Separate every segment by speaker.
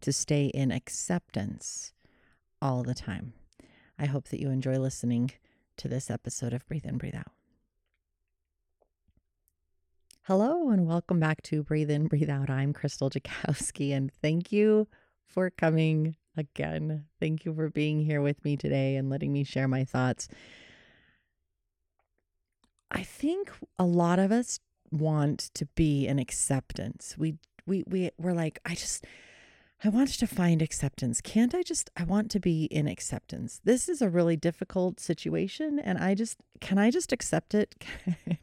Speaker 1: to stay in acceptance all the time. I hope that you enjoy listening to this episode of Breathe In, Breathe Out. Hello, and welcome back to Breathe In, Breathe Out. I'm Krystal Jakosky, and thank you for coming again. Thank you for being here with me today and letting me share my thoughts. I think a lot of us want to be in acceptance. We we we we're like, I just I want to find acceptance. Can't I just I want to be in acceptance. This is a really difficult situation and I just can I just accept it?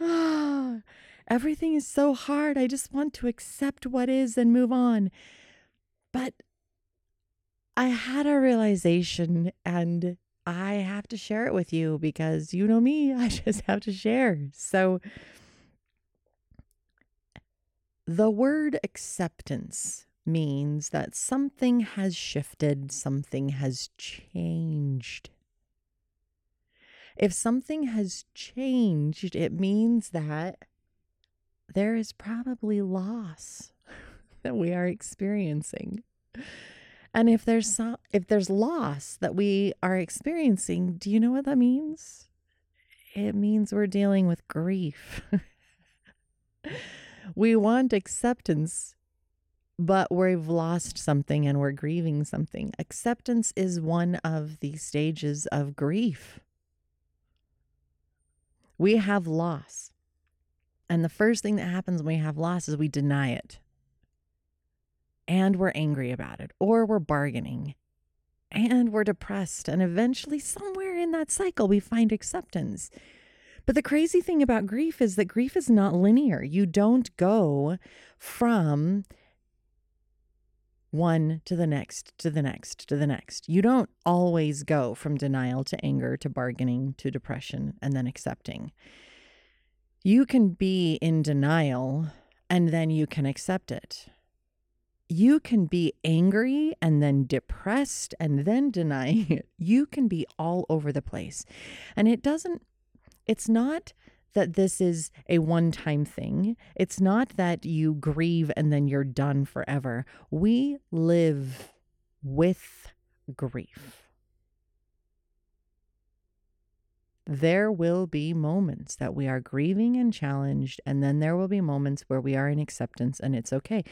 Speaker 1: ah, everything is so hard. I just want to accept what is and move on. But I had a realization and I have to share it with you because you know me, I just have to share. So, the word acceptance means that something has shifted, something has changed. If something has changed, it means that there is probably loss that we are experiencing. And if there's some, if there's loss that we are experiencing, do you know what that means? It means we're dealing with grief. we want acceptance, but we've lost something and we're grieving something. Acceptance is one of the stages of grief. We have loss. And the first thing that happens when we have loss is we deny it and we're angry about it, or we're bargaining and we're depressed. And eventually, somewhere in that cycle, we find acceptance. But the crazy thing about grief is that grief is not linear. You don't go from one to the next, to the next, to the next. You don't always go from denial to anger to bargaining to depression and then accepting. You can be in denial and then you can accept it you can be angry and then depressed and then denying it. You can be all over the place. And it doesn't, it's not that this is a one time thing. It's not that you grieve and then you're done forever. We live with grief. there will be moments that we are grieving and challenged, and then there will be moments where we are in acceptance and it's okay.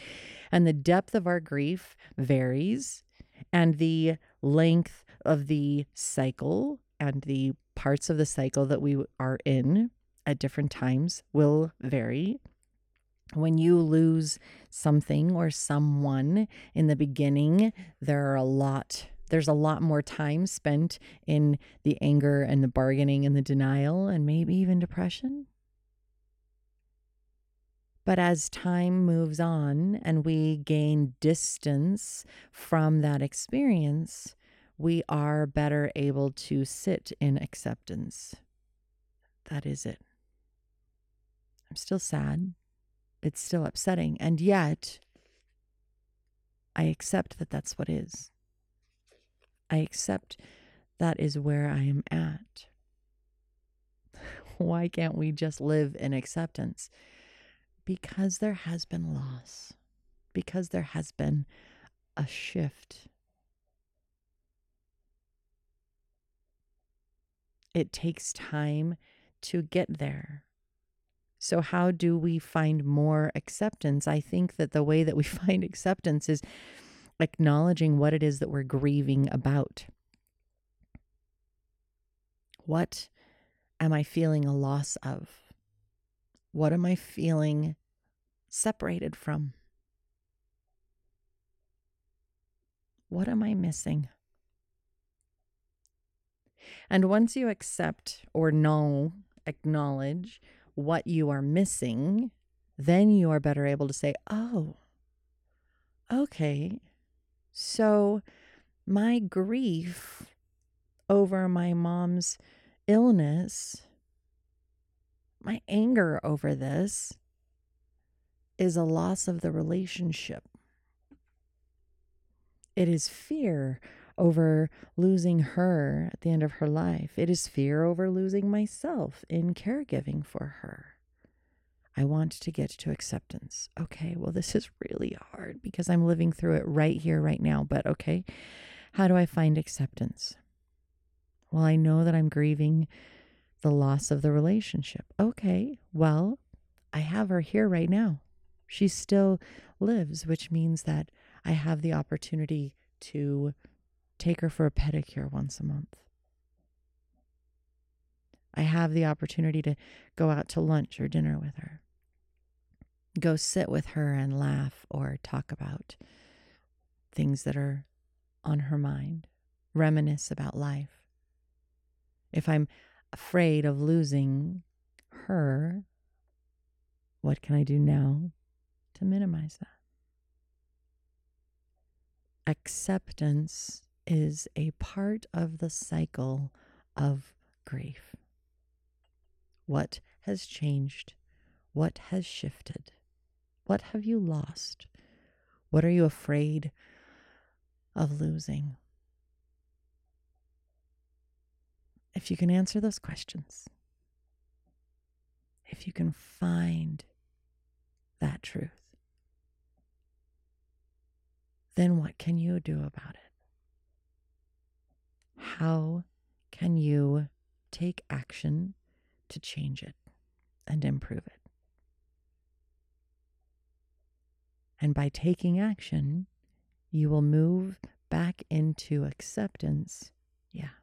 Speaker 1: And the depth of our grief varies, and the length of the cycle and the parts of the cycle that we are in at different times will vary. When you lose something or someone in the beginning, there are a lot there's a lot more time spent in the anger and the bargaining and the denial and maybe even depression. But as time moves on and we gain distance from that experience, we are better able to sit in acceptance. That is it. I'm still sad. It's still upsetting. And yet, I accept that that's what is. I accept that is where I am at. Why can't we just live in acceptance? Because there has been loss, because there has been a shift. It takes time to get there. So, how do we find more acceptance? I think that the way that we find acceptance is acknowledging what it is that we're grieving about. What am I feeling a loss of? What am I feeling separated from? What am I missing? And once you accept or know, acknowledge what you are missing, then you are better able to say, oh, okay, So, my grief over my mom's illness, my anger over this is a loss of the relationship. It is fear over losing her at the end of her life. It is fear over losing myself in caregiving for her. I want to get to acceptance. Okay, well, this is really hard because I'm living through it right here, right now. But okay, how do I find acceptance? Well, I know that I'm grieving the loss of the relationship. Okay, well, I have her here right now. She still lives, which means that I have the opportunity to take her for a pedicure once a month. I have the opportunity to go out to lunch or dinner with her, go sit with her and laugh or talk about things that are on her mind, reminisce about life. If I'm afraid of losing her, what can I do now to minimize that? Acceptance is a part of the cycle of grief. What has changed? What has shifted? What have you lost? What are you afraid of losing? If you can answer those questions, if you can find that truth, then what can you do about it? How can you take action to change it and improve it? And by taking action, you will move back into acceptance. Yeah,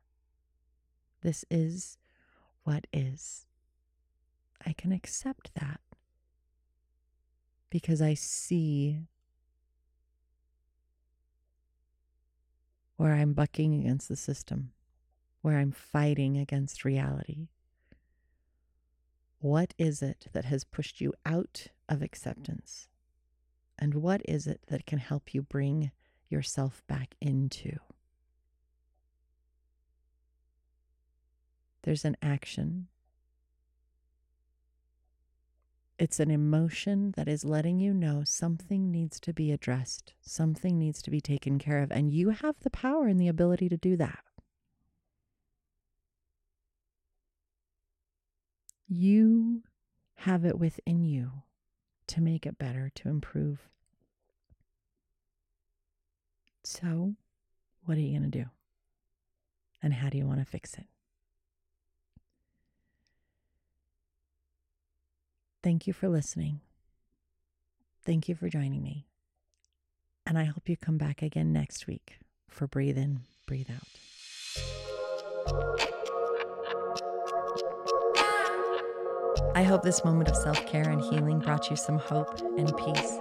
Speaker 1: this is what is. I can accept that because I see where I'm bucking against the system, where I'm fighting against reality. What is it that has pushed you out of acceptance? And what is it that can help you bring yourself back into? There's an action it's an emotion that is letting you know something needs to be addressed, something needs to be taken care of, and you have the power and the ability to do that. You have it within you to make it better, to improve. So, what are you going to do? And how do you want to fix it? Thank you for listening. Thank you for joining me. And I hope you come back again next week for Breathe In, Breathe Out. I hope this moment of self care and healing brought you some hope and peace.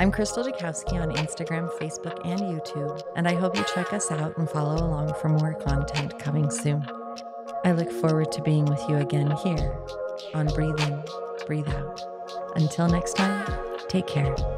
Speaker 1: I'm Krystal Jakosky on Instagram, Facebook, and YouTube, and I hope you check us out and follow along for more content coming soon. I look forward to being with you again here on Breathe In breathe out. Until next time, take care.